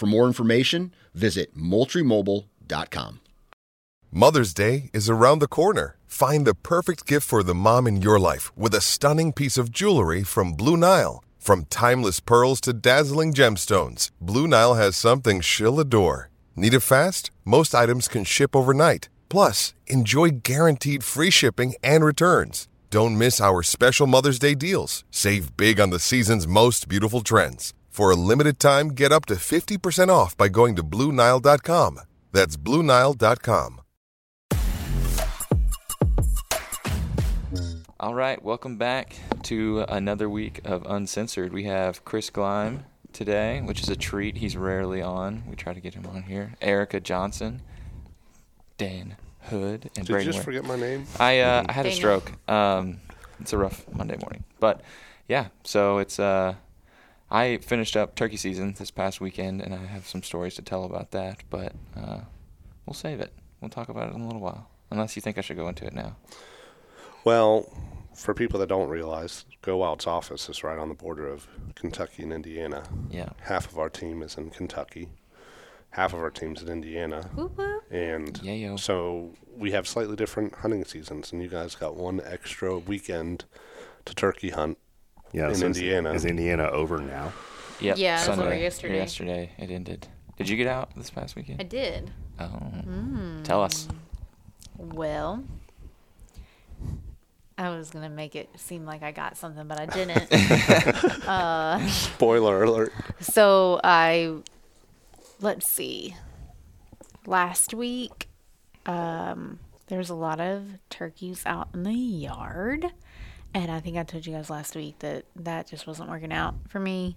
For more information, visit MoultrieMobile.com. Mother's Day is around the corner. Find the perfect gift for the mom in your life with a stunning piece of jewelry from Blue Nile. From timeless pearls to dazzling gemstones, Blue Nile has something she'll adore. Need it fast? Most items can ship overnight. Plus, enjoy guaranteed free shipping and returns. Don't miss our special Mother's Day deals. Save big on the season's most beautiful trends. For a limited time, get up to 50% off by going to BlueNile.com. That's BlueNile.com. All right, welcome back to another week of Uncensored. We have Chris Gleim today, which is a treat. He's rarely on. We try to get him on here. Arica Johnson, Dan Hood, and Did Brayden you just Ware. forget my name? I uh, I had a stroke. Um, it's a rough Monday morning, but yeah. So it's uh, I finished up turkey season this past weekend, and I have some stories to tell about that. But uh, we'll save it. We'll talk about it in a little while, unless you think I should go into it now. Well, for people that don't realize, Go Wild's office is right on the border of Kentucky and Indiana. Yeah. Half of our team is in Kentucky, half of our team's in Indiana. Whoop, whoop. And Yayo. so we have slightly different hunting seasons, and you guys got one extra weekend to turkey hunt. Yeah, in so Indiana. Is Indiana over now? Yep. Yeah, it was over yesterday. Yesterday it ended. Did you get out this past weekend? I did. Oh. Hmm. Tell us. Well, I was gonna make it seem like I got something, but I didn't. uh, Spoiler alert. so I, let's see. Last week, um, there's a lot of turkeys out in the yard, and I think I told you guys last week that that just wasn't working out for me.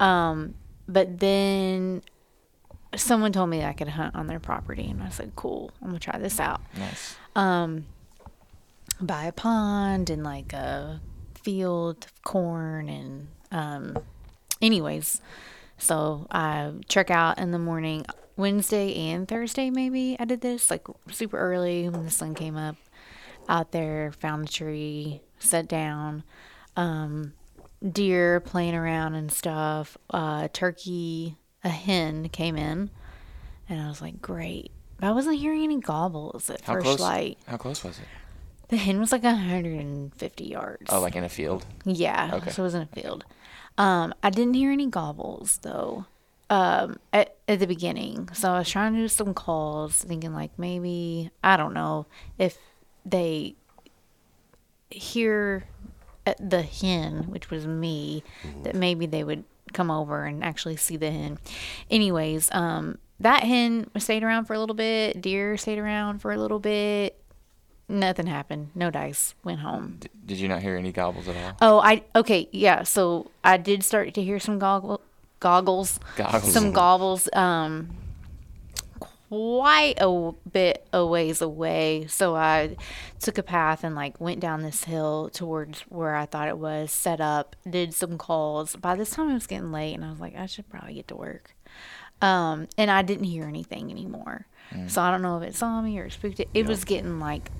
Um, but then someone told me I could hunt on their property, and I said, "Cool, I'm gonna try this out." Nice. um by a pond and like a field of corn and um anyways so i check out in the morning wednesday and thursday maybe i did this like super early when the sun came up out there found a tree sat down um deer playing around and stuff uh turkey a hen came in and i was like great but i wasn't hearing any gobbles at How first close? light How close was it? the hen was like 150 yards. Oh, like in a field. yeah. okay. So it was in a field. Um, I didn't hear any gobbles though. Um, at, at the beginning, so I was trying to do some calls, thinking like maybe I don't know if they hear uh, the hen, which was me, that maybe they would come over and actually see the hen. Anyways, um, that hen stayed around for a little bit. Deer stayed around for a little bit. Nothing happened. No dice. Went home. D- did you not hear any gobbles at all? Oh, I okay, yeah. So I did start to hear some goggle, goggles, Goggles. some gobbles. Um, quite a bit a ways away. So I took a path and like went down this hill towards where I thought it was. Set up, did some calls. By this time it was getting late, and I was like, I should probably get to work. Um, and I didn't hear anything anymore. So I don't know if it saw me or it spooked it. It was getting like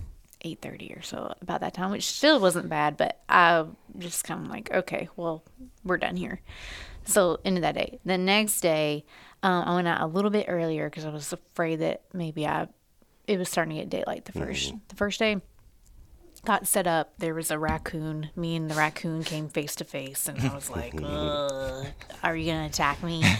eight thirty or so about that time, which still wasn't bad. But I just kind of like, okay, well, we're done here. So end of that day. The next day, um, I went out a little bit earlier because I was afraid that maybe I it was starting to get daylight the 1st the first day. Got set up. There was a raccoon. Me and the raccoon came face to face, and I was like, "Are you gonna attack me?"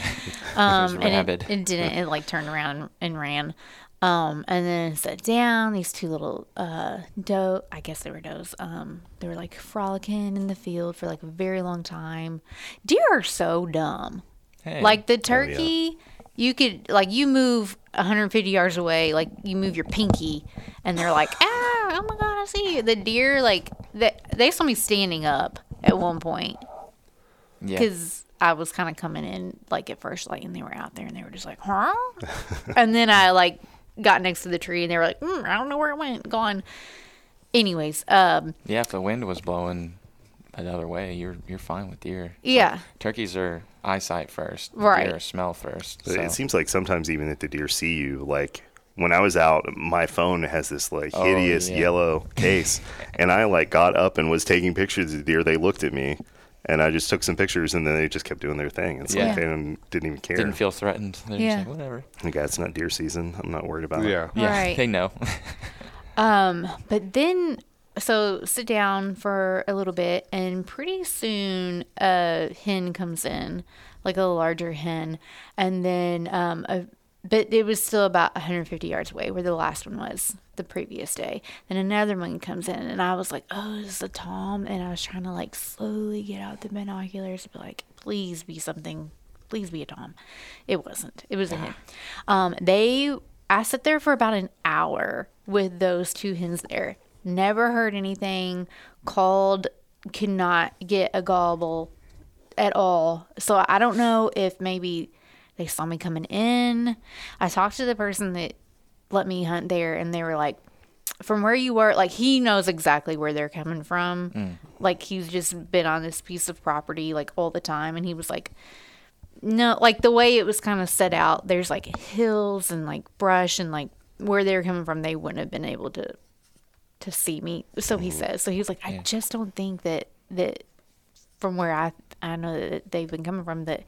Um, and it, it didn't. It like turned around and ran. Um, and then sat down. These two little uh, doe, I guess they were does. Um, they were like frolicking in the field for like a very long time. Deer are so dumb. Hey. Like the turkey, you could like you move 150 yards away, like you move your pinky, and they're like, ah, oh my god, I see you. The deer, like they, they saw me standing up at one point yeah. because I was kind of coming in like at first, like, and they were out there, and they were just like, huh? and then I like got next to the tree, and they were like, mm, I don't know where it went, gone. Anyways, um, Yeah, if the wind was blowing another way, you're you're fine with deer. yeah, Turkeys are eyesight first. Right. Deer smell first. So. It seems like sometimes even if the deer see you, like when I was out, my phone has this like Oh, hideous yeah. yellow case, and I like got up and was taking pictures of the deer. They looked at me, and I just took some pictures, and then they just kept doing their thing. It's Yeah. like they didn't, didn't even care. didn't feel threatened. They're Yeah. just like, whatever. like, "Yeah, it's not deer season. I'm not worried about it. Yeah. Yeah, Right. they know. Um, but then so sit down for a little bit and pretty soon a hen comes in, like a larger hen, and then um a but it was still about 150 yards away where the last one was the previous day. Then another one comes in, and I was like, "Oh, this is a tom?" And I was trying to like slowly get out the binoculars to be like, "Please be something. Please be a tom." It wasn't. It was a hen. Um, they. I sat there for about an hour with those two hens there. Never heard anything. Called. Could not get a gobble at all. So I don't know if maybe they saw me coming in. I talked to the person that let me hunt there, and they were like, from where you were, like he knows exactly where they're coming from. Mm. Like he's just been on this piece of property like all the time, and he was like, no, like the way it was kind of set out. There's like hills and like brush, and like where they were coming from, they wouldn't have been able to to see me. So he says. So he was like, I just don't think that that from where I I know that they've been coming from that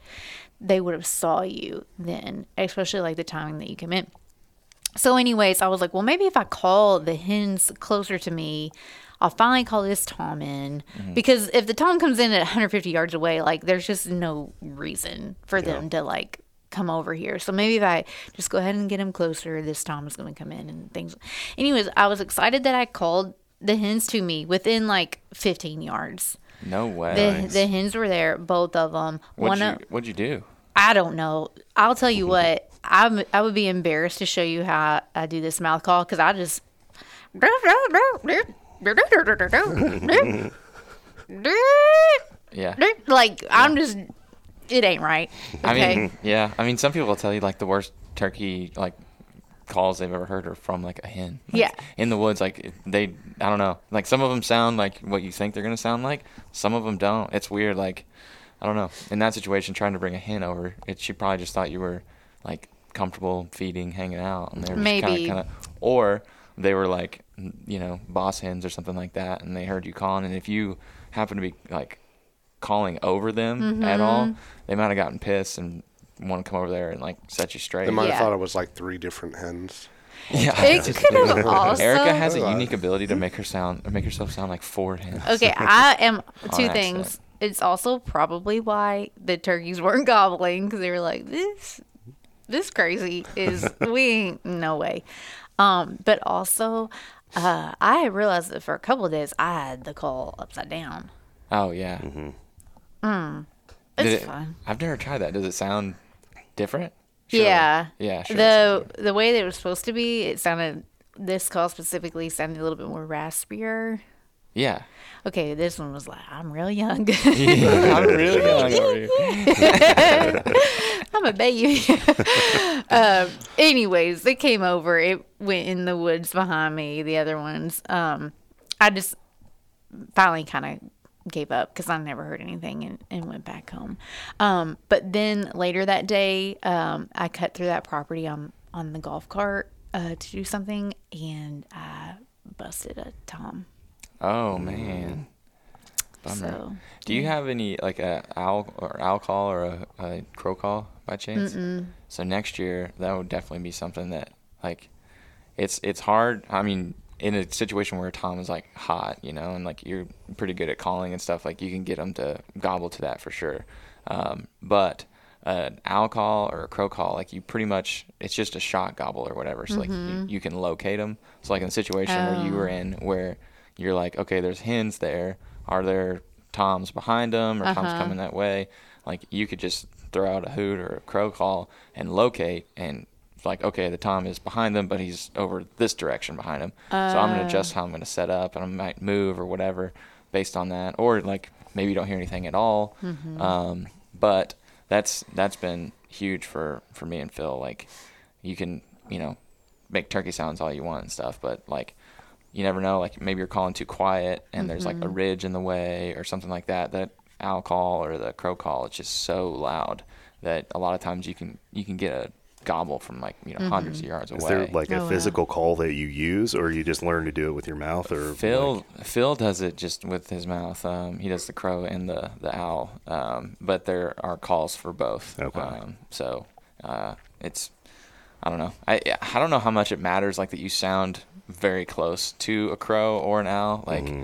they would have saw you then, especially like the timing that you came in. So, anyways, I was like, well, maybe if I call the hens closer to me, I'll finally call this Tom in mm-hmm. because if the Tom comes in at 150 yards away, like there's just no reason for them to like come over here. So maybe if I just go ahead and get him closer, this Tom is going to come in and things. Anyways, I was excited that I called the hens to me within like 15 yards. no way. The, the hens were there, both of them. what'd, One you, of, what'd you do? I don't know. I'll tell you what. I'm. I would be embarrassed to show you how I do this mouth call because I just. Yeah. Like I'm just. It ain't right. I mean, yeah. I mean, some people will tell you like the worst turkey like calls they've ever heard are from like a hen. Like, Yeah. In the woods, like they, I don't know. Like some of them sound like what you think they're gonna sound like. Some of them don't. It's weird. Like, I don't know. In that situation, trying to bring a hen over, it she probably just thought you were like comfortable feeding, hanging out, and they were just Maybe. kind of, or they were like, you know, boss hens or something like that, and they heard you calling, and if you happen to be like calling over them at all, Mm-hmm. they might have gotten pissed and want to come over there and like set you straight. They might Yeah. have thought it was like three different hens. yeah. It could have also. Arica has a unique ability to make her sound, make herself sound like four hens. Okay, I am two accident. things. It's also probably why the turkeys weren't gobbling because they were like, "This, this crazy is we ain't no way." Um, but also, uh, I realized that for a couple of days I had the call upside down. Oh yeah. It's it- fun. I've never tried that. Does it sound different? Sure. Yeah, Yeah. Sure. the the way that it was supposed to be, it sounded. This call specifically sounded a little bit more raspier. yeah. Okay, this one was like, "I'm real young." I'm really young. I'm a baby. um, anyways, it came over. It went in the woods behind me. The other ones, um, I just finally kind of gave up because I never heard anything and, and went back home. Um, but then later that day, um, I cut through that property on on the golf cart uh, to do something, and I busted a tom. Oh man. Bummer. So, Do you have any like a owl or owl call or a, a crow call by chance? So next year that would definitely be something that like it's it's hard. I mean, in a situation where Tom is like hot, you know, and like you're pretty good at calling and stuff, like you can get them to gobble to that for sure. Um, but an owl call or a crow call, like you pretty much it's just a shot gobble or whatever. So like you, you can locate them. So like in a situation where you were in where you're like, okay, there's hens there. Are there toms behind them or toms coming that way? Like you could just throw out a hoot or a crow call and locate and like okay the tom is behind them but he's over this direction behind him. So i'm going to uh. adjust how i'm going to set up and i might move or whatever based on that. Or like maybe you don't hear anything at all. Mm-hmm. Um, but that's that's been huge for for me and phil. Like you can you know make turkey sounds all you want and stuff but like you never know. Like maybe you're calling too quiet and there's like a mm-hmm. ridge in the way or something like that that owl call or the crow call it's just so loud that a lot of times you can you can get a gobble from like you know hundreds of yards away. Is there like Oh, a wow. physical call that you use, or you just learn to do it with your mouth, or Phil like- Phil does it just with his mouth. Um, he does the crow and the the owl, um, but there are calls for both. Okay. Um, so uh, it's I don't know. I I don't know how much it matters like that you sound very close to a crow or an owl. Like Mm-hmm.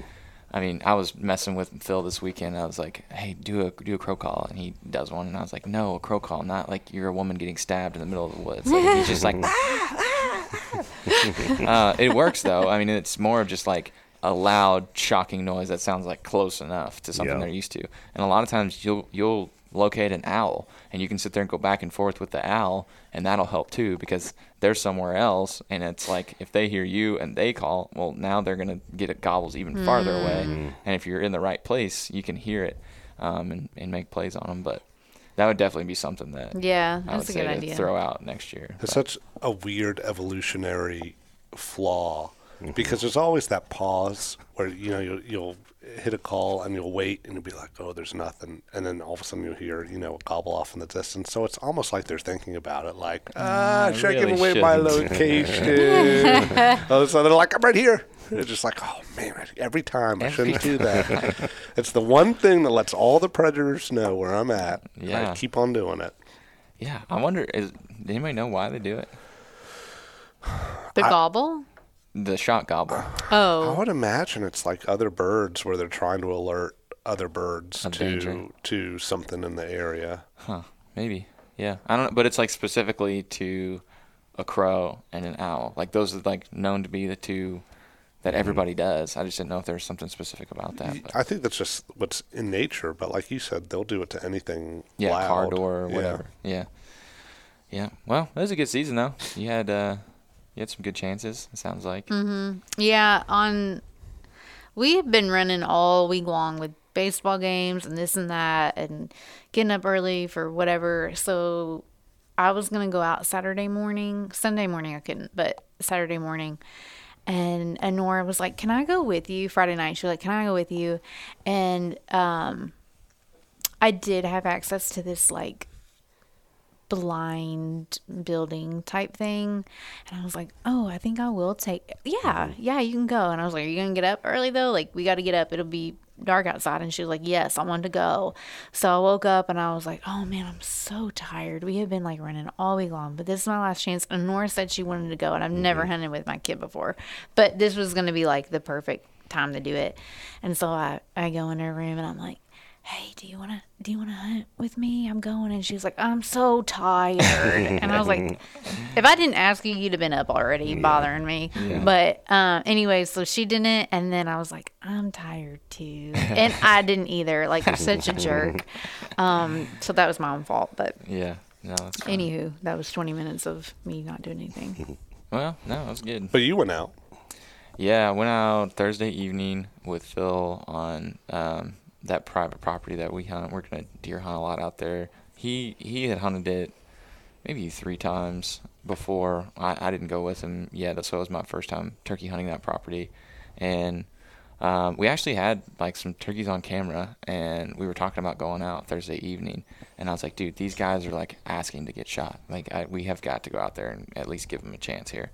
I mean, I was messing with Phil this weekend. I was like, "Hey, do a do a crow call," and he does one, and I was like, "No, a crow call, not like you're a woman getting stabbed in the middle of the woods." Like, he's just like, "Ah, uh, it works though. I mean, it's more of just like a loud, shocking noise that sounds like close enough to something Yeah. they're used to. And a lot of times you'll you'll locate an owl and you can sit there and go back and forth with the owl and that'll help too because they're somewhere else and it's like if they hear you and they call well now they're going to get it gobbles even farther away. And if you're in the right place you can hear it um, and, and make plays on them but that would definitely be something that Yeah, I would that's a say good to idea. throw out next year It's such a weird evolutionary flaw because there's always that pause where you know you'll, you'll hit a call and you'll wait and you'll be like, oh, there's nothing, and then all of a sudden you'll hear you know a gobble off in the distance. So it's almost like they're thinking about it, like ah, I should I give really away my shouldn't." location? all of a sudden they're like, I'm right here. They're just like, oh man, every time I shouldn't do that. it's the one thing that lets all the predators know where I'm at. and I Yeah. keep on doing it. yeah i wonder is does anybody know why they do it The gobble? The shot gobble Oh. I would imagine it's like other birds where they're trying to alert other birds Of to danger. to something in the area. Huh? Maybe. Yeah. I don't know, but it's like specifically to a crow and an owl. Like those are like known to be the two that everybody does. I just didn't know if there was something specific about that. But I think that's just what's in nature, but like you said, they'll do it to anything yeah, loud. car door or Yeah. whatever. Yeah. yeah. Well, it was a good season though. You had uh, you had some good chances. It sounds like. Mm-hmm. Yeah. On we have been running all week long with baseball games and this and that, and getting up early for whatever. So I was gonna go out Saturday morning. Sunday morning I couldn't, but Saturday morning. And and Nora was like, "Can I go with you?" Friday night, she was like, "Can I go with you?" And um, I did have access to this like blind building type thing. And i was like oh i think i will take yeah mm-hmm. yeah you can go. And i was like are you gonna get up early though? Like we got to get up. It'll be dark outside. And she was like yes i want to go. So i woke up and i was like oh man i'm so tired. We have been like running all week long but this is my last chance. And nora said she wanted to go and i've mm-hmm. never hunted with my kid before. But this was gonna be like the perfect time to do it. And so i i go in her room and i'm like hey, do you want to do you want to hunt with me? I'm going. And she was like, I'm so tired. and I was like, if I didn't ask you, you'd have been up already bothering me. But uh, anyway, so she didn't. And then I was like, I'm tired too. and I didn't either. Like, I'm such a jerk. Um, so that was my own fault. But Yeah. No. That's fine. anywho, that was 20 minutes of me not doing anything. Well, no, it was good. But you went out. Yeah, I went out Thursday evening with Phil on um, that private property that we hunt. We're gonna deer hunt a lot out there. He he had hunted it maybe three times before. I, I didn't go with him yet, so it was my first time turkey hunting that property, and um, we actually had like some turkeys on camera, and we were talking about going out Thursday evening, and I was like, dude, these guys are like asking to get shot. Like I, we have got to go out there and at least give them a chance here.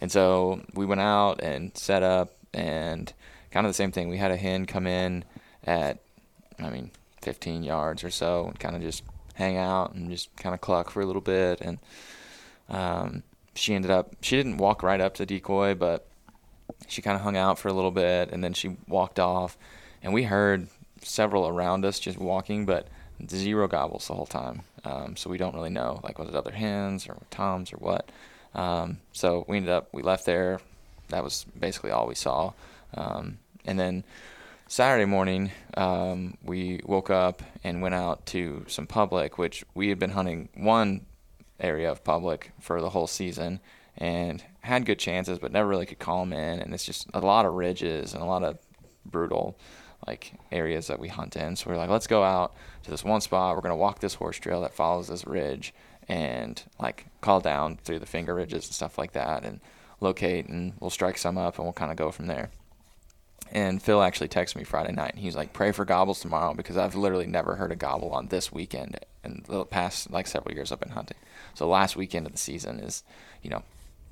And so we went out and set up and kind of the same thing. We had a hen come in at, I mean, 15 yards or so, and kind of just hang out and just kind of cluck for a little bit. And um, she ended up, she didn't walk right up to decoy, but she kind of hung out for a little bit, and then she walked off. And we heard several around us just walking, but zero gobbles the whole time. Um, so we don't really know, like, was it other hens or toms or what. Um, so we ended up, we left there. That was basically all we saw. Um, and then Saturday morning, um, we woke up and went out to some public, which we had been hunting one area of public for the whole season and had good chances, but never really could call them in. And it's just a lot of ridges and a lot of brutal like areas that we hunt in. So we are like, let's go out to this one spot. We're gonna walk this horse trail that follows this ridge and like call down through the finger ridges and stuff like that and locate and we'll strike some up and we'll kind of go from there. And Phil actually texted me Friday night and he's like, pray for gobbles tomorrow because I've literally never heard a gobble on this weekend in the past like several years I've been hunting. So last weekend of the season is, you know,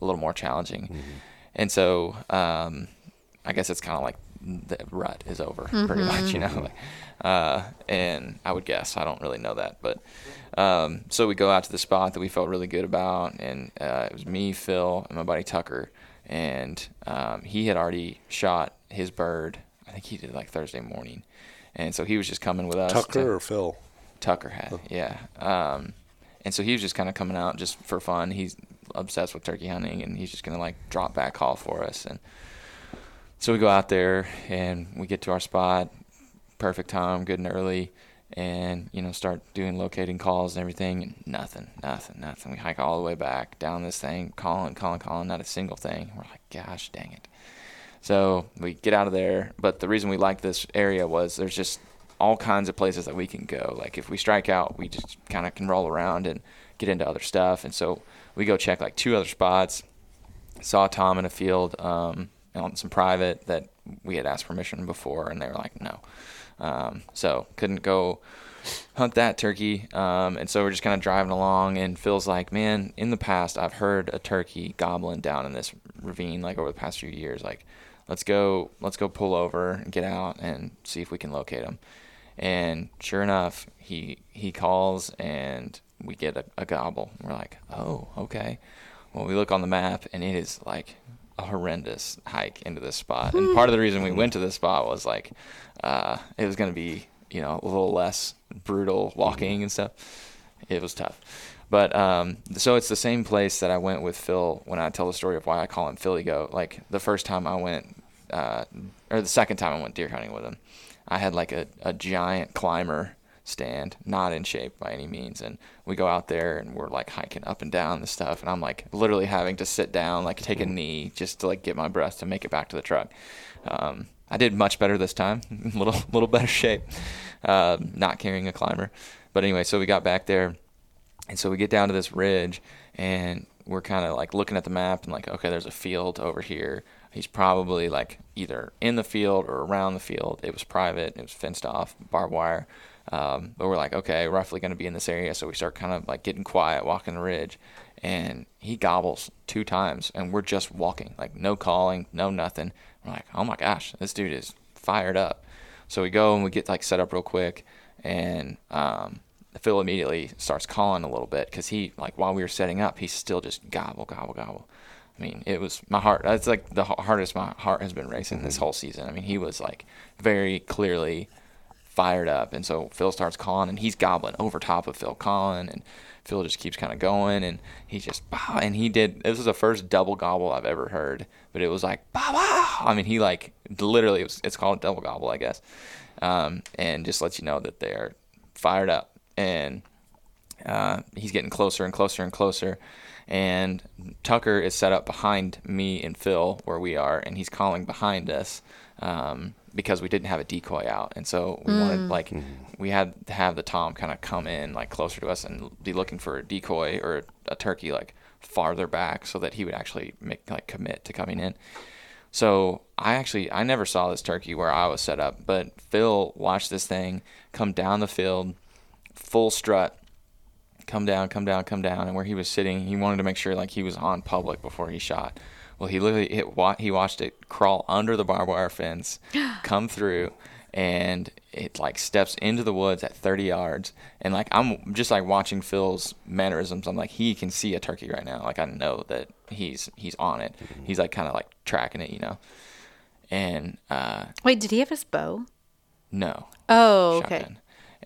a little more challenging. Mm-hmm. And so um, I guess it's kind of like the rut is over mm-hmm. pretty much, you know. Like, uh, and I would guess I don't really know that, but um, so we go out to the spot that we felt really good about, and uh, it was me, Phil, and my buddy Tucker, and um, he had already shot his bird. I think he did like Thursday morning, and so he was just coming with us. Tucker to, or Phil? Tucker had, oh. yeah. Um, and so he was just kind of coming out just for fun. He's obsessed with turkey hunting, and he's just gonna like drop back call for us, and so we go out there and we get to our spot, perfect time, good and early, and you know start doing locating calls and everything. And nothing, nothing, nothing. We hike all the way back down this thing, calling, calling, calling, not a single thing. We're like, gosh, dang it. So we get out of there. But the reason we like this area was there's just all kinds of places that we can go. Like if we strike out, we just kind of can roll around and get into other stuff. And so we go check like two other spots. Saw Tom in a field. Um, on some private that we had asked permission before, and they were like, no. Um, so couldn't go hunt that turkey. Um, and so we're just kind of driving along, and Phil's like, man, in the past, I've heard a turkey gobbling down in this ravine, like over the past few years. Like, let's go, let's go pull over and get out and see if we can locate him. And sure enough, he he calls and we get a, a gobble. We're like, oh, okay. Well, we look on the map and it is like a horrendous hike into this spot. And part of the reason we went to this spot was like uh, it was going to be you know a little less brutal walking and stuff. It was tough. But um, so it's the same place that I went with Phil when I tell the story of why I call him Philly Goat. Like the first time I went, uh, or the second time I went deer hunting with him, I had like a, a giant climber stand, not in shape by any means. And we go out there and we're like hiking up and down the stuff, and I'm like literally having to sit down, like take a mm-hmm. knee, just to like get my breath to make it back to the truck. Um, I did much better this time, a little little better shape, uh, not carrying a climber. But anyway, so we got back there, and so we get down to this ridge, and we're kind of like looking at the map and like, okay, there's a field over here. He's probably like either in the field or around the field. It was private. It was fenced off, barbed wire. Um, but we're like, okay, roughly going to be in this area. So we start kind of like getting quiet, walking the ridge. And he gobbles two times, and we're just walking, like no calling, no nothing. Like, oh my gosh, this dude is fired up. So we go and we get like set up real quick, and um, Phil immediately starts calling a little bit because he, like, while we were setting up, he's still just gobble, gobble, gobble. I mean, it was my heart. That's like the hardest my heart has been racing this whole season. I mean, he was like very clearly fired up. And so Phil starts calling, and he's gobbling over top of Phil calling, and Phil just keeps kind of going, and he just and he did. This was the first double gobble I've ever heard, but it was like bah, bah. I mean, he like literally, it was, it's called double gobble, I guess, um, and just lets you know that they're fired up, and uh, he's getting closer and closer and closer. And Tucker is set up behind me and Phil where we are, and he's calling behind us. Um, because we didn't have a decoy out, and so we mm. wanted like mm-hmm. we had to have the tom kind of come in like closer to us and be looking for a decoy or a turkey like farther back so that he would actually make like commit to coming in. So I actually I never saw this turkey where I was set up, but Phil watched this thing come down the field, full strut, come down, come down, come down, and where he was sitting, he wanted to make sure like he was on public before he shot. Well, he literally hit, he watched it crawl under the barbed wire fence, come through, and it like steps into the woods at 30 yards, and like I'm just like watching Phil's mannerisms. I'm like he can see a turkey right now. Like I know that he's he's on it. He's like kind of like tracking it, you know. And uh, Wait, did he have his bow? no, Oh, okay. shotgun.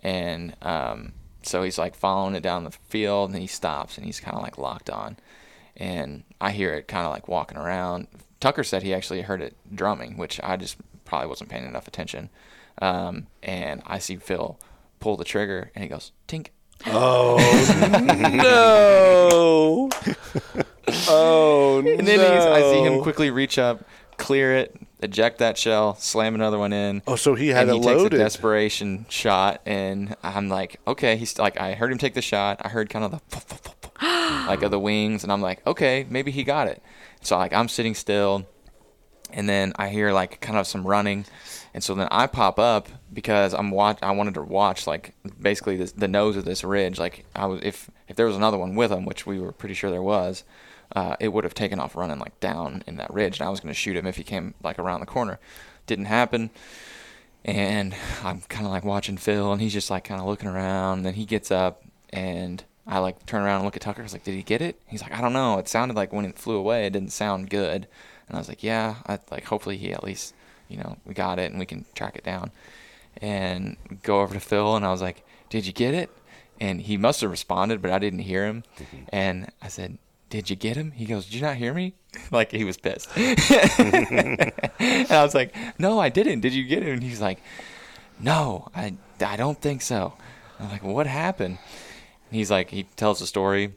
And um, so he's like following it down the field, and he stops, and he's kind of like locked on. And I hear it kind of like walking around. Tucker said he actually heard it drumming, which I just probably wasn't paying enough attention. Um, and I see Phil pull the trigger, and he goes tink. Oh no! oh And then he's, I see him quickly reach up, clear it, eject that shell, slam another one in. Oh, so he had and he takes a desperation shot, and I'm like, okay, he's like, I heard him take the shot. I heard kind of the like of the wings, and I'm like, okay, maybe he got it. So like I'm sitting still, and then I hear like kind of some running, and so then I pop up because I'm watch. I wanted to watch like basically this, the nose of this ridge. Like I was if if there was another one with him, which we were pretty sure there was, uh, it would have taken off running like down in that ridge, and I was going to shoot him if he came like around the corner. Didn't happen. And I'm kind of like watching Phil, and he's just like kind of looking around. And then he gets up, and I like turn around and look at Tucker. I was like, "Did he get it?" He's like, "I don't know. It sounded like when it flew away, it didn't sound good." And I was like, "Yeah, I like hopefully he at least, you know, we got it and we can track it down." And go over to Phil, and I was like, "Did you get it?" And he must have responded, but I didn't hear him. And I said, "Did you get him?" He goes, "Did you not hear me?" like he was pissed. and I was like, "No, I didn't. Did you get him?" And he's like, "No, I, I don't think so." I'm like, "What happened?" And he's like, he tells the story,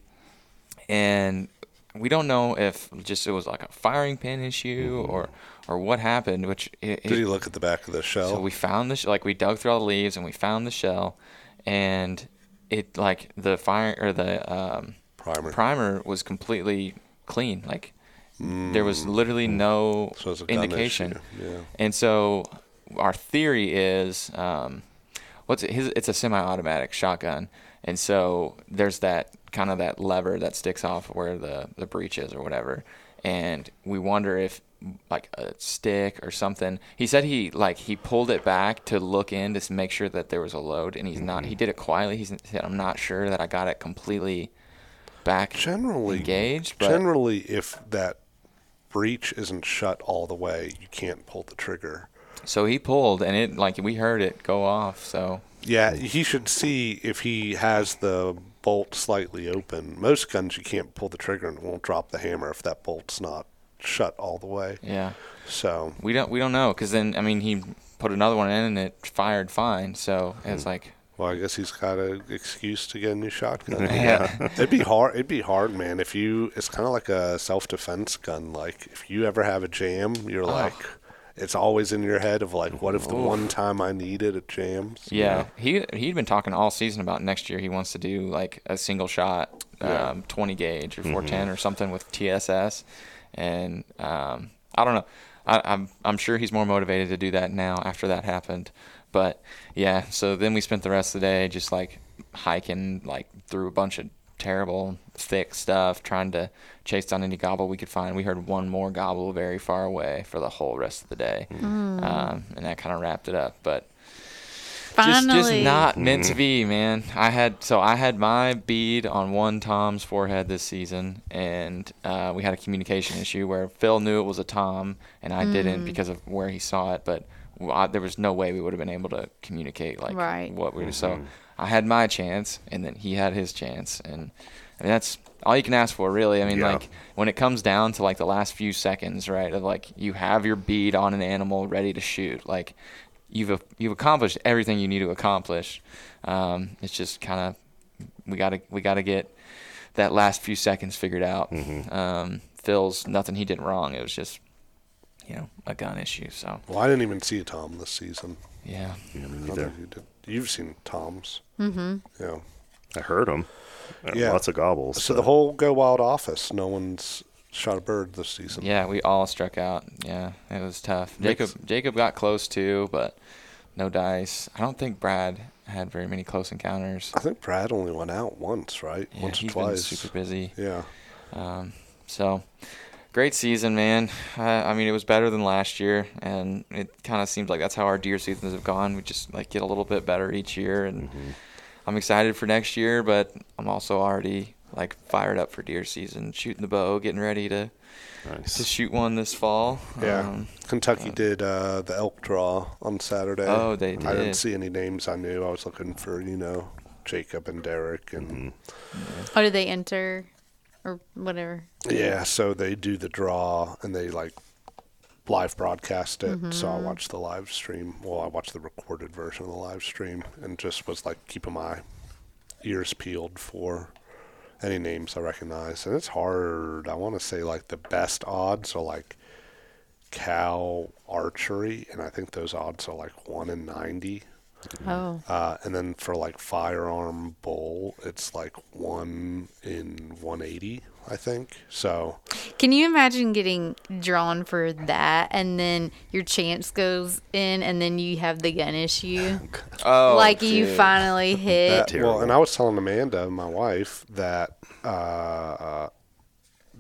and we don't know if just it was like a firing pin issue or or what happened. Which it, Did it- he look at the back of the shell? so we found the sh- like we dug through all the leaves and we found the shell, and it like the fire or the um, Primer. primer was completely clean. Like there was literally no Mm. So it's a indication. yeah. And so our theory is, um, what's it? His, it's a semi-automatic shotgun, and so there's that kind of that lever that sticks off where the the breech is or whatever, and we wonder if like a stick or something. He said he like he pulled it back to look in to make sure that there was a load, and he's not. He did it quietly. He said, "I'm not sure that I got it completely back generally engaged." But generally, if that breech isn't shut all the way, you can't pull the trigger. so he pulled, and it like we heard it go off. So Yeah, he should see if he has the bolt slightly open. Most guns you can't pull the trigger and it won't drop the hammer if that bolt's not shut all the way. yeah. So We don't we don't know because then I mean he put another one in and it fired fine. So Hmm. it's like Well, I guess he's got an excuse to get a new shotgun. yeah, It'd be hard. It'd be hard, man. If you, it's kind of like a self-defense gun. Like if you ever have a jam, you're like, it's always in your head of like, what if the one time I need it, it jams? yeah. He he'd been talking all season about next year he wants to do like a single shot, Yeah. um, 20 gauge or 410 or something with TSS, and um, I don't know. I, I'm I'm sure he's more motivated to do that now after that happened. But yeah, so then we spent the rest of the day just like hiking like through a bunch of terrible thick stuff, trying to chase down any gobble we could find. We heard one more gobble very far away for the whole rest of the day, um, and that kind of wrapped it up. But just, Finally. just not meant to be, man. I had so I had my bead on one Tom's forehead this season, and uh, we had a communication issue where Phil knew it was a Tom, and I didn't because of where he saw it. But w I there was no way we would have been able to communicate like Right. what we were. So I had my chance, and then he had his chance, and I mean that's all you can ask for, really. I mean, Yeah. like when it comes down to like the last few seconds, right? Of like you have your bead on an animal ready to shoot, like you've you've accomplished everything you need to accomplish. Um, it's just kind of we gotta we gotta get that last few seconds figured out. Um, Phil's nothing he did wrong. It was just you know a gun issue. So Well, I didn't even see a Tom this season. yeah, Yeah, me neither. you did. You've seen Toms. Mm-hmm. Yeah. I heard them. Yeah. Lots of gobbles. So the whole Go Wild office, no one's shot a bird this season. yeah, we all struck out. Yeah, it was tough. Jacob Jacob got close too, but no dice. I don't think Brad had very many close encounters. I think Brad only went out once, right? Yeah, once or he's twice. been super busy. Yeah. Um, so Great season, man. Uh, I mean, it was better than last year, and it kind of seems like that's how our deer seasons have gone. We just like get a little bit better each year, and I'm excited for next year. But I'm also already like fired up for deer season, shooting the bow, getting ready to Nice. to shoot one this fall. Yeah, Um, Kentucky did uh, the elk draw on Saturday. Oh, they did. I didn't see any names I knew. I was looking for you know Jacob and Derek and Oh, did they enter or whatever? yeah. So they do the draw and they like live broadcast it. Mm-hmm. So I watched the live stream. Well, I watched the recorded version of the live stream and just was like keeping my ears peeled for any names I recognize. And it's hard. I want to say like the best odds are like cow archery, and I think those odds are like one in ninety. Oh, Uh, and then for like firearm bull, it's like one in 180, I think. So can you imagine getting drawn for that, and then your chance goes in, and then you have the gun issue, oh, like you finally hit? that, well, and I was telling Amanda, my wife, that uh, uh,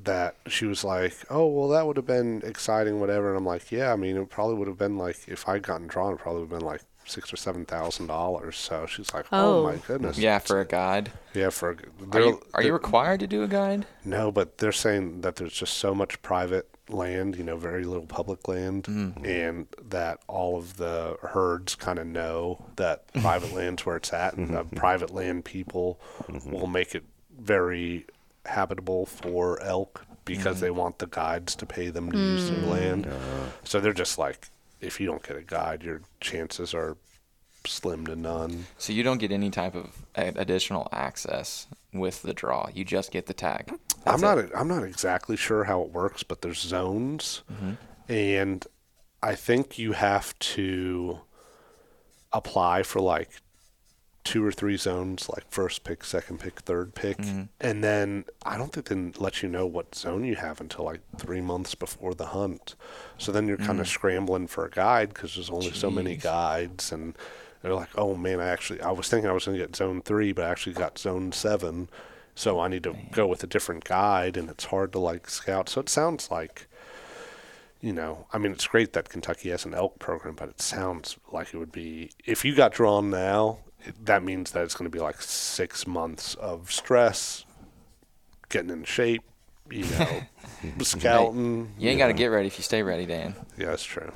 that she was like, "Oh, well, that would have been exciting, whatever." And I'm like, "Yeah, I mean, it probably would have been like if I'd gotten drawn, it probably would have been like six or seven thousand dollars." So she's like, "Oh, Oh. my goodness." Yeah, for a guide. yeah, for Are they're- you, are you required to do a guide? No, but they're saying that there's just so much private land, you know, very little public land, mm-hmm. and that all of the herds kind of know that private land's where it's at, and the mm-hmm. private land people mm-hmm. will make it very habitable for elk because they want the guides to pay them to use their hmm. land. So they're just like, if you don't get a guide, your chances are slim to none. So you don't get any type of additional access with the draw. You just get the tag. I'm not. it. I'm not exactly sure how it works, but there's zones, mm-hmm. and I think you have to apply for like two or three zones, like first pick, second pick, third pick, mm-hmm. and then I don't think they let you know what zone you have until like three months before the hunt. So then you're kind of mm. scrambling for a guide because there's only so many guides and. They're like, oh man, I actually, I was thinking I was going to get zone three, but I actually got zone seven. So I need to go with a different guide, and it's hard to like scout. So it sounds like, you know, I mean, it's great that Kentucky has an elk program, but it sounds like it would be if you got drawn now. It, that means that it's going to be like six months of stress, getting in shape, you know, scouting. You ain't got to get ready if you stay ready, Dan. Yeah, that's true.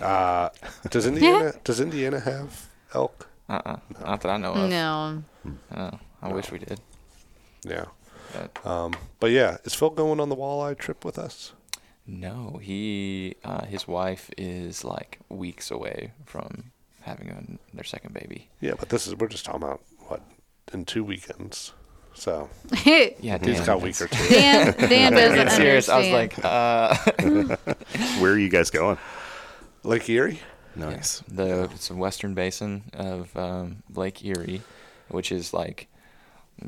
Uh, does Indiana does Indiana have elk? Uh uh Not that I know of. No. Oh, I wish we did. Yeah. But Um, but yeah, is Phil going on the walleye trip with us? no, he, uh, his wife is like weeks away from having a, their second baby. Yeah, but this is we're just talking about what in two weekends. So Yeah, Dan. he's got a week or two. Dan, Dan doesn't Being serious, I was like, uh, Where are you guys going? Lake Erie. Nice. the it's a western basin of um, Lake Erie, which is like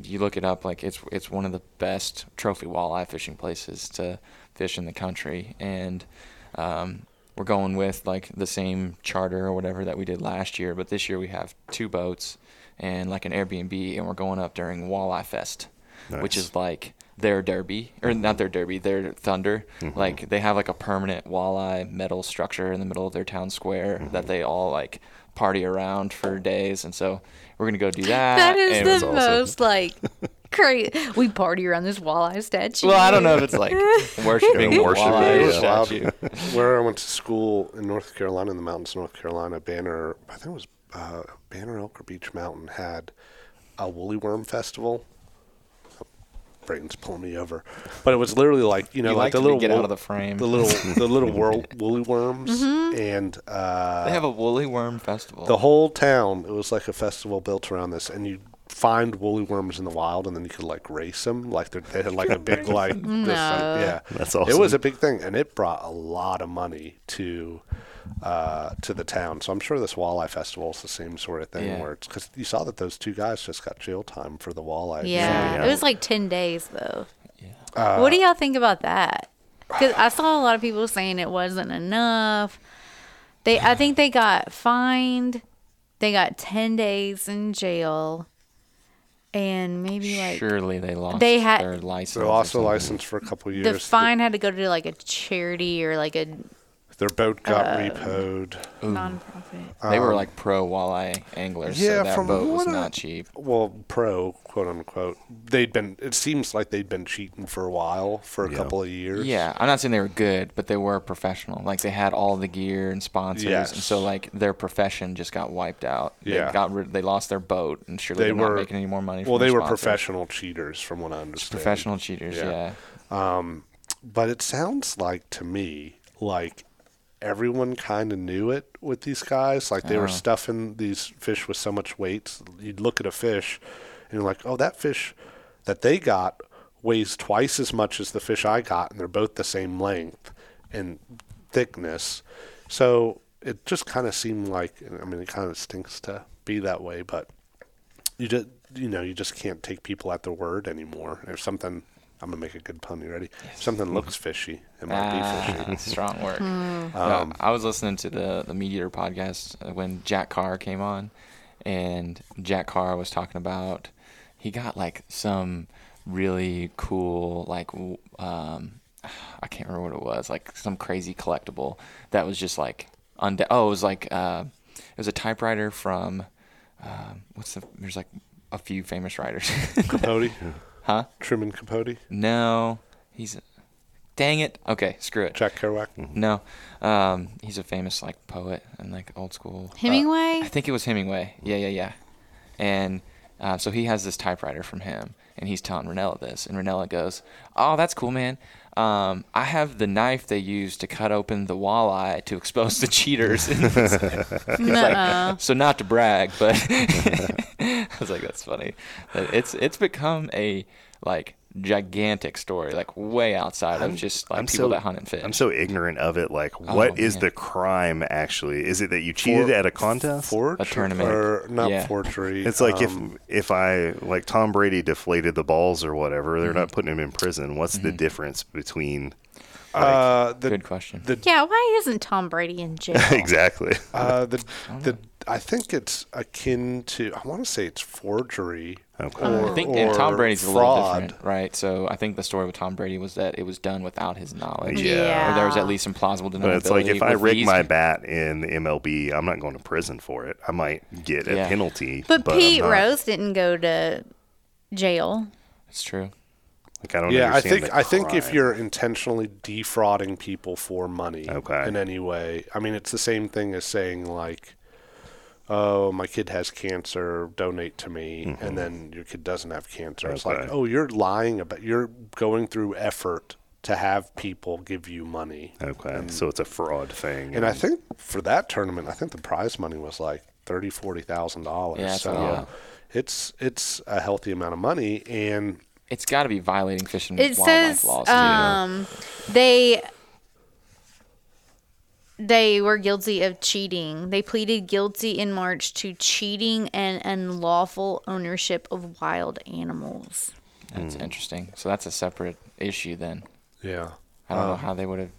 you look it up like it's it's one of the best trophy walleye fishing places to fish in the country, and um, we're going with like the same charter or whatever that we did last year, but this year we have two boats and like an Airbnb, and we're going up during Walleye Fest, which is like their derby or not their derby, their thunder. Mm-hmm. Like they have like a permanent walleye metal structure in the middle of their town square mm-hmm. that they all like party around for days, and so we're gonna go do that. That is and the it's awesome. most like crazy. We party around this walleye statue. Well, I don't know if it's like worshiping Yeah, the walleye yeah. statue. Where I went to school in North Carolina, in the mountains of North Carolina, Banner, I think it was uh, Banner Elk or Beech Mountain had a woolly worm festival. Brayden's pulling me over, but it was literally like you know, You like, like the little get out of the frame. the little the little world woolly worms, and uh, They have a woolly worm festival. the whole town. It was like a festival built around this, and you find woolly worms in the wild, and then you could like race them. Like they're- had like a big like this, No. yeah, That's awesome. It was a big thing, and it brought a lot of money to uh, to the town. So I'm sure this walleye festival is the same sort of thing, Yeah. where it's because you saw that those two guys just got jail time for the walleye. Yeah. Yeah. it was like ten days though. yeah. what do y'all think about that? Because I saw a lot of people saying it wasn't enough. They, I think they got fined. They got ten days in jail, and maybe like Surely they lost They had- their license. They or lost their license for a couple years. the fine had to go to like a charity or like a Their boat got Uh, repoed. nonprofit. They were like pro walleye anglers, Um, yeah, so that from boat was what I- not cheap. Well, pro, quote unquote. They'd been. It seems like they'd been cheating for a while, for a Yeah. couple of years. Yeah, I'm not saying they were good, but they were professional. Like they had all the gear and sponsors, Yes. and so like their profession just got wiped out. Yeah. they got rid, they lost their boat, and surely They they are were not making any more money. From Well, their they were sponsors. professional cheaters, from what I understand. professional cheaters. Yeah. Yeah, But it sounds like to me like everyone kind of knew it with these guys. Like they were oh. stuffing these fish with so much weight. You'd look at a fish and you're like, oh, that fish that they got weighs twice as much as the fish I got, and they're both the same length and thickness. So it just kind of seemed like, I mean, it kind of stinks to be that way, but you just, you know, you just can't take people at their word anymore. If something, I'm gonna make a good pun. You ready? If something looks fishy, it might be fishy. Ah, strong work. Um, No, I was listening to the the Meat Eater podcast uh, when Jack Carr came on, and Jack Carr was talking about he got like some really cool like um, I can't remember what it was like some crazy collectible that was just like unde- oh it was like uh, it was a typewriter from um, what's the there's like a few famous writers Capote, huh Truman Capote, no he's A, dang it okay screw it Jack Kerouac. no, um, he's a famous like poet and like old school. uh, Hemingway? I think it was Hemingway. Yeah, yeah, yeah. And uh, so he has this typewriter from him, and he's telling Rinella this, and Rinella goes, "Oh, that's cool, man. Um, I have the knife they use to cut open the walleye to expose the cheaters." Nuh-uh. so not to brag, but I was like, "That's funny." But it's it's become a like gigantic story, like way outside of just like I'm people so- that hunt and fish. I'm so ignorant of it. Like, what is man. the crime actually? Is it that you cheated For- at a contest? Forge A tournament. or not Yeah. forgery. It's like um, if if I like Tom Brady deflated the balls or whatever, they're Mm-hmm. not putting him in prison. What's the difference between uh, the, Good question. The Yeah, why isn't Tom Brady in jail? exactly? uh, the the I think it's akin to I want to say it's forgery. Okay. Or, I think and Tom or Brady's a little different, right? So I think the story with Tom Brady was that it was done without his knowledge. Yeah. Or there was at least some plausible deniability. But it's like if I rig these- my bat in the MLB, I'm not going to prison for it. I might get a Yeah. penalty. But, I'm Pete Rose didn't go to jail. It's true. Like I don't Yeah, I think I think if you're intentionally defrauding people for money Okay. in any way, I mean it's the same thing as saying like, "Oh, my kid has cancer, donate to me," and then your kid doesn't have cancer. It's like, Mm-hmm. "Oh, you're lying about you're going through effort to have people give you money." okay, so it's a fraud thing. And I think for that tournament, I think the prize money was like thirty, forty thousand dollars. Yeah, that's a so lot. it's it's a healthy amount of money, and It's got to be violating fish and It wildlife says laws. too. um, they they were guilty of cheating. They pleaded guilty in March to cheating and unlawful ownership of wild animals. That's Hmm. interesting. So that's a separate issue then. yeah. I don't know how they would have.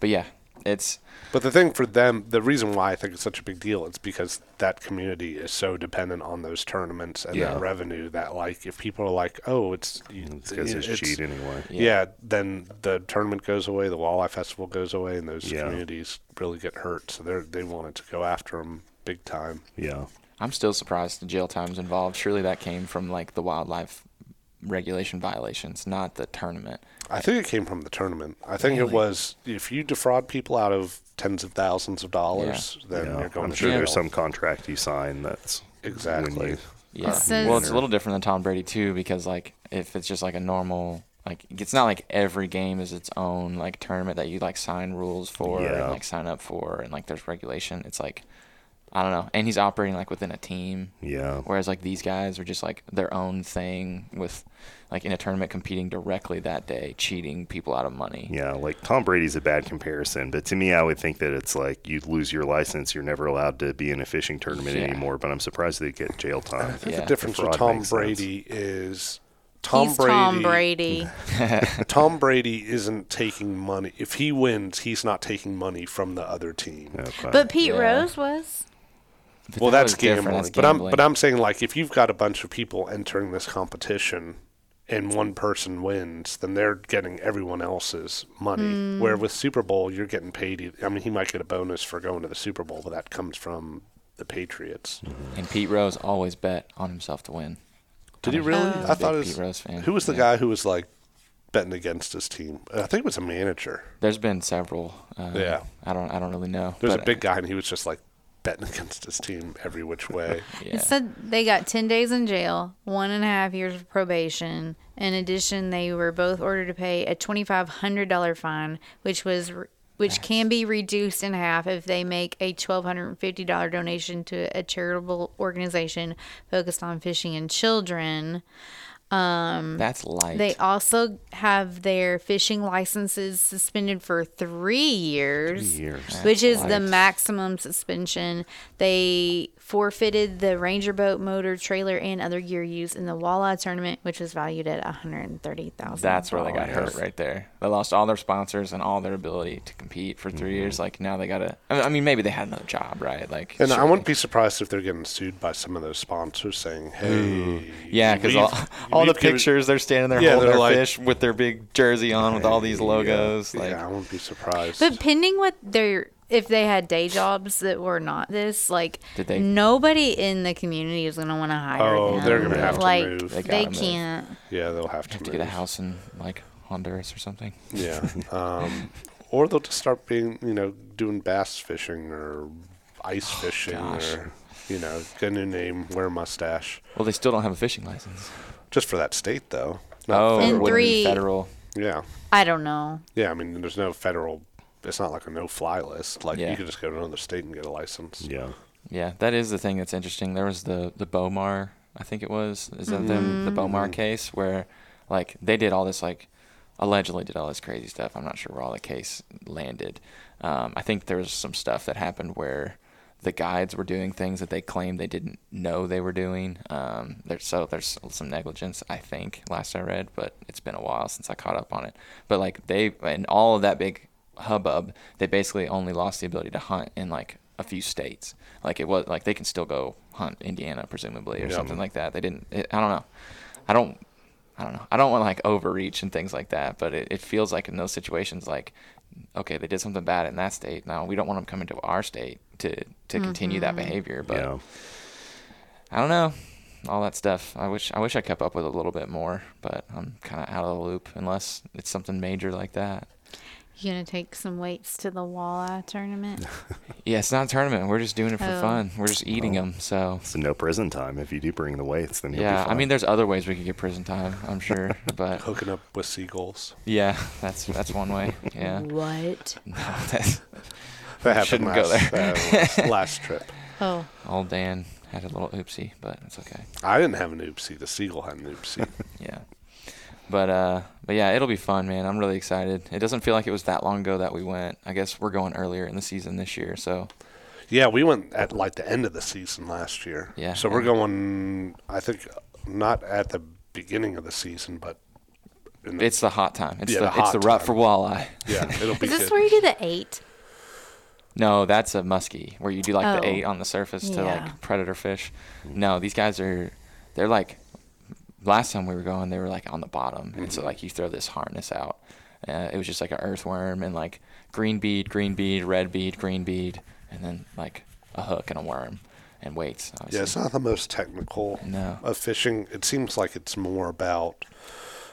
But yeah, it's But the thing for them, the reason why I think it's such a big deal, it's because that community is so dependent on those tournaments and Yeah. that revenue that, like, if people are like, oh, it's, you, These guys just it's- cheat anyway. Yeah. then the tournament goes away, the walleye festival goes away, and those Yeah. communities really get hurt. So they they wanted to go after them big time. Yeah. I'm still surprised the jail time's involved. Surely that came from like the wildlife regulation violations, not the tournament. I think it came from the tournament. I think it was if you defraud people out of tens of thousands of dollars, then yeah. you're going I'm to sure jail. there's some contract you sign that's Exactly. you- Yeah. says- well, it's a little different than Tom Brady too, because like if it's just like a normal, like it's not like every game is its own like tournament that you like sign rules for Yeah. and like sign up for, and like there's regulation. It's like I don't know, and he's operating like within a team. Yeah. Whereas like these guys are just like their own thing with like in a tournament competing directly that day, cheating people out of money. Yeah, like Tom Brady's a bad comparison, but to me, I would think that it's like you lose your license, you're never allowed to be in a fishing tournament Yeah. anymore. But I'm surprised they get jail time. I time. think Yeah. the difference The with Tom makes sense. Brady is Tom He's Brady. Tom Brady. Tom Brady isn't taking money. If he wins, he's not taking money from the other team. Okay. But Pete Yeah. Rose was. But well, that that's was different, gambling. But I'm but I'm saying like if you've got a bunch of people entering this competition and one person wins, then they're getting everyone else's money. Where with Super Bowl, you're getting paid. I mean, he might get a bonus for going to the Super Bowl, but that comes from the Patriots. And Pete Rose always bet on himself to win. Did he really? I thought it was. Pete Rose fan. Who was the Yeah. guy who was like betting against his team? I think it was a manager. There's been several. Uh, Yeah. I don't. I don't really know. There's a big guy, and he was just like betting against his team every which way. Yeah. It said they got 10 days in jail, one and a half years of probation. In addition, they were both ordered to pay a $2,500 fine, which was which can be reduced in half if they make a $1,250 donation to a charitable organization focused on fishing and children. Um, That's light. They also have their fishing licenses suspended for three years, Three years. which is the maximum suspension. They forfeited the Ranger boat motor, trailer, and other gear used in the walleye tournament, which was valued at one hundred thirty thousand. That's where they got hurt right there. They lost all their sponsors and all their ability to compete for 3 Mm-hmm. years. Like now they gotta. I I mean, maybe they had another job, right? Like. And I wouldn't be surprised if they're getting sued by some of those sponsors saying, "Hey, Yeah, because all, all the we've given- pictures they're standing there Yeah, holding their like- fish with their big jersey on with all these logos. Yeah, like, yeah, I wouldn't be surprised. But pending what their if they had day jobs that were not this, like Did they- nobody in the community is gonna want to hire them. Oh, them. they're gonna have to like, move. They They, gotta move. can't. yeah, they'll have to, have to move. get a house in like Honduras or something. Yeah, um, or they'll just start being, you know, doing bass fishing or ice fishing Oh, gosh. or, you know, get a new name, wear a mustache. Well, they still don't have a fishing license. Just for that state, though. Not Oh, And it wouldn't be three- federal. Yeah, I don't know. yeah. I mean, there's no federal. It's not like a no-fly list. Like Yeah. you could just go to another state and get a license. Yeah. Yeah, that is the thing that's interesting. There was the the Bowmar, I think it was, is that them the Bowmar case where like they did all this like allegedly did all this crazy stuff. I'm not sure where all the case landed. Um, I think there was some stuff that happened where the guides were doing things that they claimed they didn't know they were doing. Um, there's so there's some negligence, I think, last I read, but it's been a while since I caught up on it. But like they and all of that big hubbub, they basically only lost the ability to hunt in like a few states. Like it was like they can still go hunt Indiana presumably or Yeah. something like that. They didn't. It, I don't know. I don't. I don't know. I don't want like overreach and things like that, but it, it feels like in those situations, like, okay, they did something bad in that state. Now we don't want them coming to our state to to continue that mm-hmm. behavior. But yeah. I don't know. All that stuff. I wish I wish I kept up with a little bit more, but I'm kind of out of the loop unless it's something major like that. You gonna take some weights to the walleye tournament? Yeah, it's not a tournament. We're just doing it for Oh. fun. We're just eating them. So So no prison time. If you do bring the weights, then you'll be yeah, I mean, there's other ways we could get prison time. I'm sure, but Hooking up with seagulls. yeah, that's that's one way. Yeah. What? No, that's, That happened Shouldn't go last, there. uh, last, last trip. Oh, old Dan had a little oopsie, but it's okay. I didn't have an oopsie. The seagull had an oopsie. Yeah. But uh but yeah, it'll be fun, man. I'm really excited. It doesn't feel like it was that long ago that we went. I guess we're going earlier in the season this year, so yeah, we went at like the end of the season last year. Yeah, So we're going. I think not at the beginning of the season, but in the, it's the hot time. It's Yeah, the, the it's the rut time. for walleye. yeah, it'll be is this good. where you do the eight? No, that's a muskie where you do like Oh. the eight on the surface to like predator fish. No, these guys are they're like last time we were going they were like on the bottom and so like you throw this harness out. Uh, it was just like an earthworm and like green bead, green bead, red bead, green bead, and then like a hook and a worm and weights. Obviously. Yeah, it's not the most technical No. of fishing. It seems like it's more about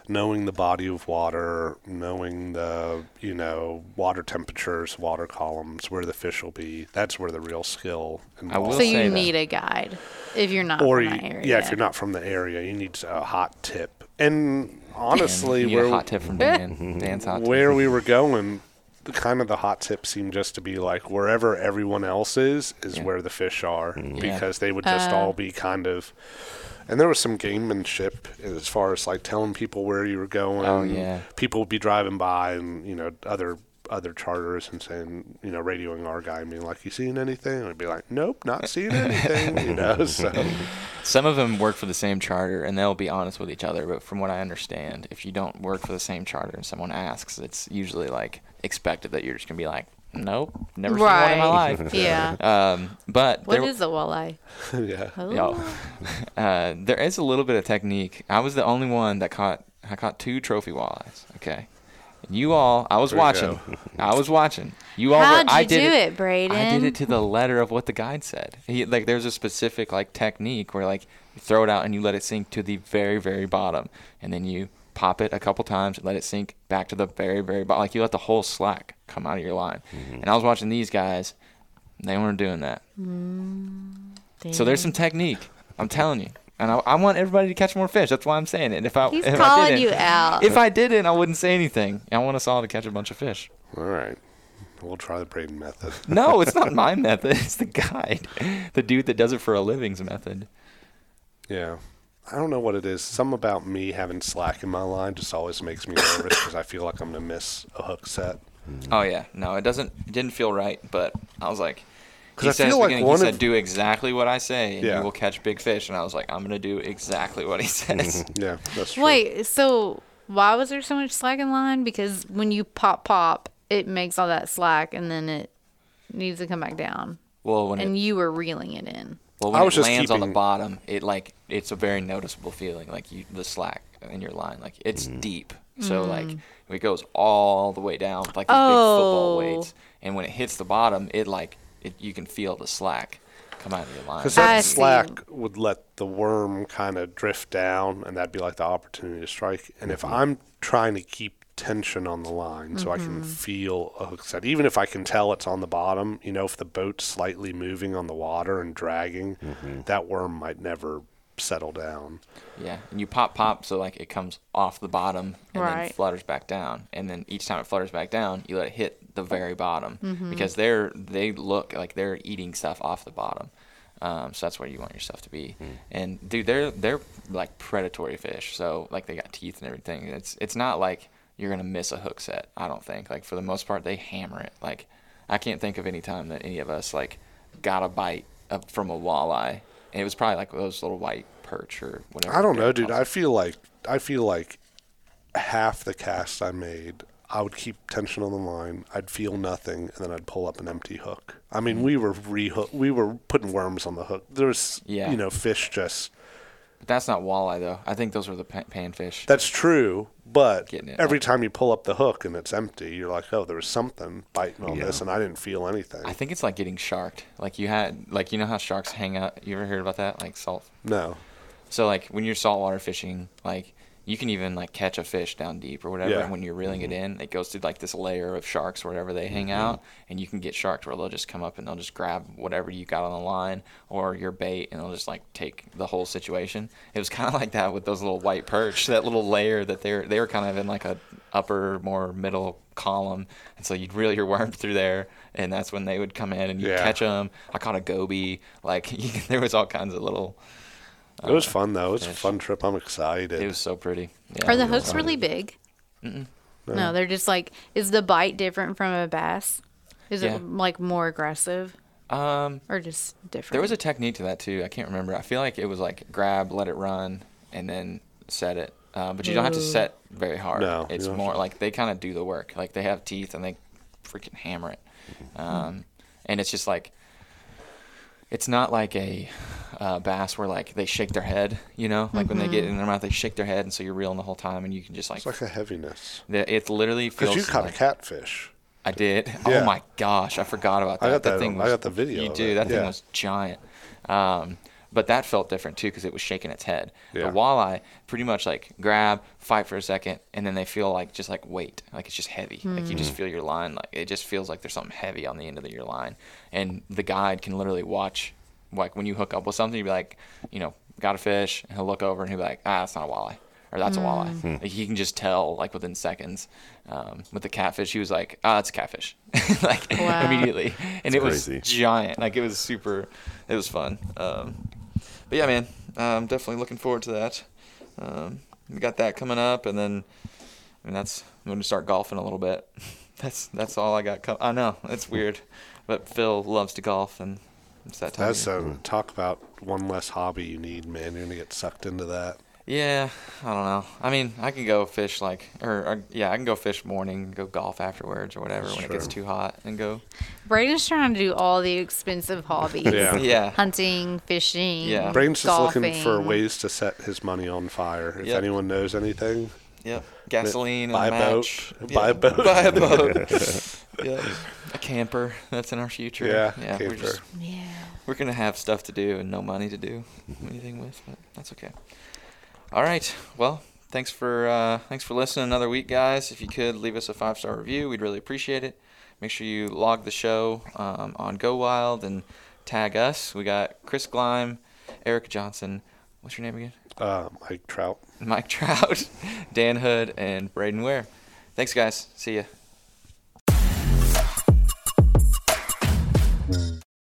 knowing the body of water, knowing the you know water temperatures, water columns, where the fish will be. That's where the real skill. I will involves. So say you that. need a guide if you're not or from you, that area. yeah, if you're not from the area, you need a hot tip. And honestly, you need where a hot tip from Dan. Dan's hot tip. where we were going, the kind of the hot tip seemed just to be like wherever everyone else is is Yeah. where the fish are mm. Yeah. because they would just uh, all be kind of. And there was some gamemanship as far as like telling people where you were going. Oh, yeah. people would be driving by and you know other other charters and saying you know radioing our guy being like you seeing anything and I'd be like nope not seeing anything you know so Some of them work for the same charter and they'll be honest with each other, but from what I understand, if you don't work for the same charter and someone asks, it's usually like expected that you're just gonna be like, nope, never seen one in my Right. life. Yeah. Um, but What there, is a walleye? yeah. Oh. Yo, uh, there is a little bit of technique. I was the only one that caught. I caught two trophy walleyes. Okay, and you all. I was There you watching. I was watching. You all. How'd were, I you did do it, it, Brayden? I did it to the letter of what the guide said. He like there's a specific like technique where like you throw it out and you let it sink to the very very bottom, and then you pop it a couple times and let it sink back to the very very bottom. Like you let the whole slack come out of your line. Mm-hmm. And I was watching these guys. They weren't doing that. Mm, so there's some technique. I'm telling you. And I, I want everybody to catch more fish. That's why I'm saying it. And if I He's if I calling didn't- you out. If I didn't, I wouldn't say anything. I want us all to catch a bunch of fish. All right. We'll try the Brayden method. No, it's not my method. It's the guide. The dude that does it for a living's method. Yeah. I don't know what it is. Something about me having slack in my line just always makes me nervous because I feel like I'm going to miss a hook set. Oh yeah, no, it doesn't. It didn't feel right. But I was like, 'Cause he I said, feel like beginning, one he said, of- do exactly what I say, and Yeah. you will catch big fish. And I was like, I'm gonna do exactly what he says. Yeah, that's true. Wait, so why was there so much slack in line? Because when you pop pop, it makes all that slack and then it needs to come back down. well, when And it, you were reeling it in. Well, I when was it just lands on the bottom, it like it's a very noticeable feeling, like you the slack in your line, like it's Mm-hmm. deep. So like it goes all the way down, like these big football Oh. weights. And when it hits the bottom, it like it, you can feel the slack come out of your line. Because I that see. slack would let the worm kind of drift down, and that'd be like the opportunity to strike. And if I'm trying to keep tension on the line so I Mm-hmm. can feel a hook set, even if I can tell it's on the bottom, you know, if the boat's slightly moving on the water and dragging, that worm might never settle down. Yeah, and you pop pop so like it comes off the bottom and then flutters back down, and then each time it flutters back down, you let it hit the very bottom Mm-hmm. because they're they look like they're eating stuff off the bottom. Um, so that's where you want your stuff to be. And dude, they're they're like predatory fish. So like they got teeth and everything. It's it's not like you're gonna miss a hook set. I don't think. Like for the most part, they hammer it. Like I can't think of any time that any of us like got a bite of, from a walleye. And it was probably like those little white perch or whatever. I don't know, dude. calls I feel like I feel like half the cast I made, I would keep tension on the line. I'd feel nothing, and then I'd pull up an empty hook. I mean, mm-hmm. we were rehook, we were putting worms on the hook. There was, Yeah. you know, fish just. But that's not walleye though. I think those were the pa- panfish. That's true, but Getting it. every time you pull up the hook and it's empty, you're like, oh, there was something biting on Yeah. this, and I didn't feel anything. I think it's like getting sharked. Like you had, like you know how sharks hang out. You ever heard about that? Like salt. no. So like when you're saltwater fishing, like you can even like catch a fish down deep or whatever. Yeah. And when you're reeling it mm-hmm. in, it goes through like this layer of sharks wherever they hang mm-hmm. out, and you can get sharks where they'll just come up and they'll just grab whatever you got on the line or your bait, and they'll just like take the whole situation. It was kind of like that with those little white perch, that little layer that they're they were kind of in like a upper more middle column, and so you'd reel your worm through there, and that's when they would come in and you Yeah. catch them. I caught a goby, like there was all kinds of little. It was fun though. It was a fun trip. I'm excited. It was so pretty. Yeah, Are the hooks fun. really big? No, they're just like. Is the bite different from a bass? Is Yeah. it like more aggressive Um, or just different? there was a technique to that too. I can't remember. I feel like it was like grab, let it run, and then set it. Uh, but you don't have to set very hard. No, it's more like they kind of do the work. Like they have teeth and they freaking hammer it. Um, and it's just like it's not like a uh, bass where like they shake their head. You know, like when they get in their mouth, they shake their head, and so you're reeling the whole time, and you can just like, it's like a heaviness. the- it literally feels. Because you caught like, a catfish. I did. Yeah. Oh my gosh, I forgot about that. I got that- thing I got the video You do. it, That thing was giant. Um, but that felt different too because it was shaking its head. Yeah. The walleye pretty much like grab, fight for a second, and then they feel like just like weight, like it's just heavy. Like you just feel your line, like it just feels like there's something heavy on the end of your line. And the guide can literally watch, like when you hook up with something, you be like, you know, got a fish, and he'll look over and he'll be like, ah, that's not a walleye or that's a walleye. Like, he can just tell like within seconds. Um, with the catfish, he was like, "Ah, it's a catfish," like Wow. immediately, and it was giant. Like it was super. It was fun. Um, but yeah, man, I'm definitely looking forward to that. Um, we got that coming up, and then I mean that's I'm going to start golfing a little bit. That's that's all I got. Com- I know it's weird, but Phil loves to golf, and it's that time. That's uh, talk about one less hobby you need, man. You're gonna get sucked into that. Yeah, I don't know. I mean, I can go fish like, or, or yeah, I can go fish morning, go golf afterwards or whatever when it gets too hot, and go. Brayden's trying to do all the expensive hobbies. Yeah. Yeah. Hunting, fishing. Yeah. Brain's just looking for ways to set his money on fire. If Yep. anyone knows anything, Yep. Gasoline and Buy a a boat. match. Buy a boat. Buy a boat. yeah. A camper. That's in our future. Yeah, Yeah. We're camper. just Yeah. we're gonna have stuff to do and no money to do anything with, but that's okay. All right. Well, thanks for uh, thanks for listening another week, guys. If you could leave us a five star review, we'd really appreciate it. Make sure you log the show um, on GoWild and tag us. We got Chris Glime, Eric Johnson. What's your name again? Uh, Mike Trout. Mike Trout, Dan Hood, and Brayden Ware. Thanks, guys. See ya.